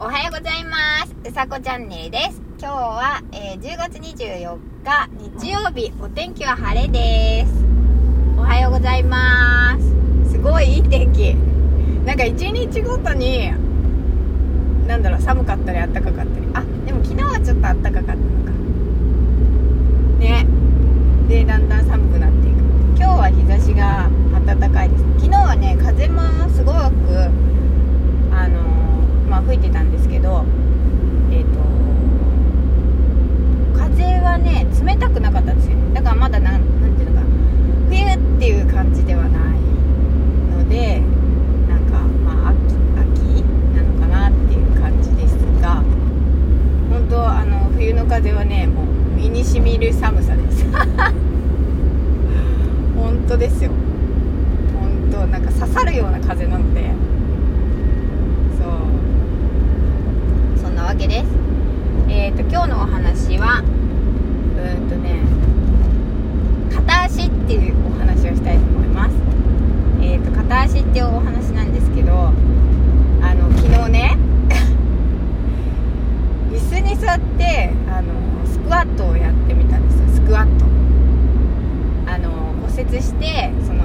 おはようございます。うさこチャンネルです。今日は、えー10月24日日曜日、お天気は晴れです。おはようございます。すごいいい天気。なんか一日ごとに、なんだろう、寒かったり暖かかったり。あ、でも昨日はちょっと暖かかったのか。ね。で、だんだん寒くなっていく。今日は日差しが暖かいです。昨日はね、風もすごく、あのーまあ吹いてたんですけどえっ、と風はね冷たくなかったんですよだからまだなんなんていうのか冬っていう感じではないのでなんかまあ秋秋なのかなっていう感じですが本当あの冬の風はねもう身にしみる寒さです。本当ですよ。本当なんか刺さるような風なので。そう。そんなわけです。えっ、と今日のお話はうんとね片足っていうお話をしたいと思います。えっ、と片足っていうお話なんですけどあの昨日ね椅子に座ってあのスクワットをやってみたんですよ。スクワット。あの骨折してその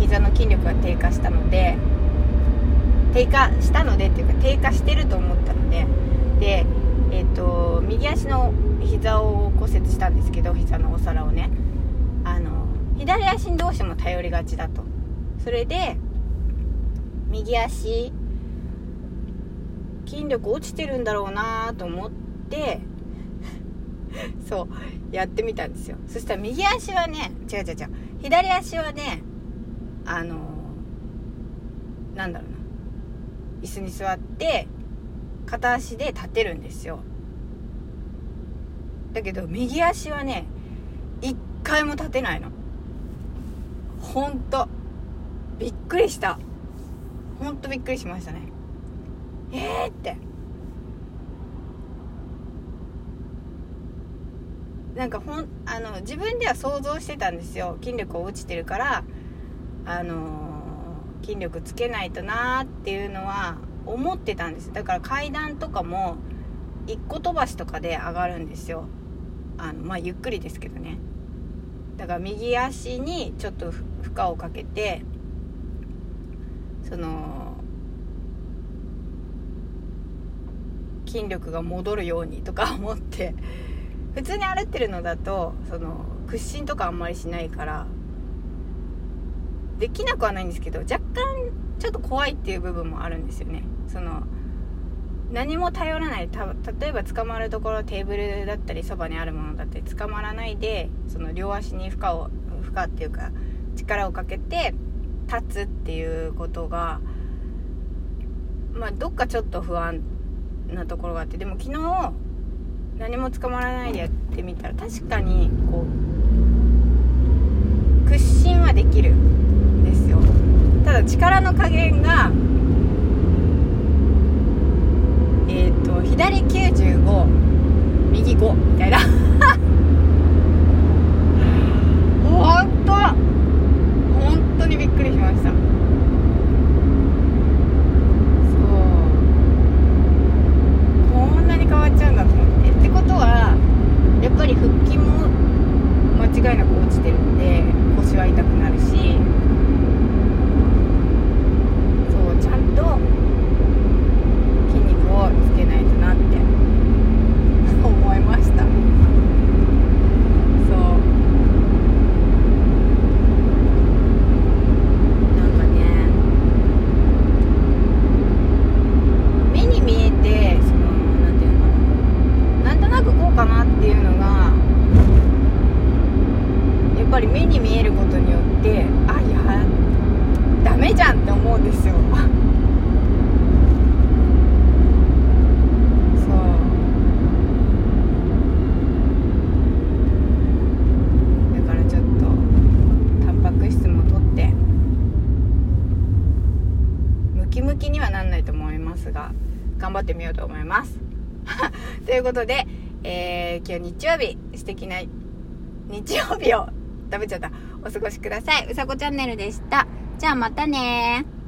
膝の筋力が低下したので低下したのでっていうか低下してると思ったのででえっ、と右足の膝を骨折したんですけど膝のお皿をね。あの左足にどうしても頼りがちだと。それで右足筋力落ちてるんだろうなと思って そうやってみたんですよ。そしたら右足はね違う違う違う左足はねあのなんだろうな椅子に座って片足で立てるんですよ。だけど右足はね一回も立てないの。ほんと。びっくりした。ほんとびっくりしましたね。えーって。なんかほんあの自分では想像してたんですよ。筋力落ちてるからあのー筋力つけないとなーっていうのは思ってたんです。だから階段とかも一個飛ばしとかで上がるんですよ。あのまあゆっくりですけどね。だから右足にちょっと負荷をかけてその筋力が戻るようにとか思って普通に歩ってるのだとその屈伸とかあんまりしないからできなくはないんですけど若干ちょっと怖いっていう部分もあるんですよね。その何も頼らないた例えば捕まるところテーブルだったりそばにあるものだったり捕まらないでその両足に負荷を負荷っていうか力をかけて立つっていうことがまあどっかちょっと不安なところがあってでも昨日何も捕まらないでやってみたら確かにこう屈伸はできるんですよ。ただ力の加減がえっ、と左95右5みたいな本当本当にびっくりしましたそうこんなに変わっちゃうんだと思ってってことはやっぱり腹筋も間違いなく落ちてるんで腰は痛くなるしそうちゃんと筋肉をつけないとなって思いましたそうなんかね目に見えてそのなんていうのなんとなくこうかなっていうのがやっぱり目に見えることによってあいやダメじゃんって思うんですよそうだからちょっとタンパク質もとってムキムキにはなんないと思いますが頑張ってみようと思います。ということで、えー今日日曜日素敵な日曜日を食べちゃった。お過ごしください。うさこチャンネルでした。じゃあまたねー。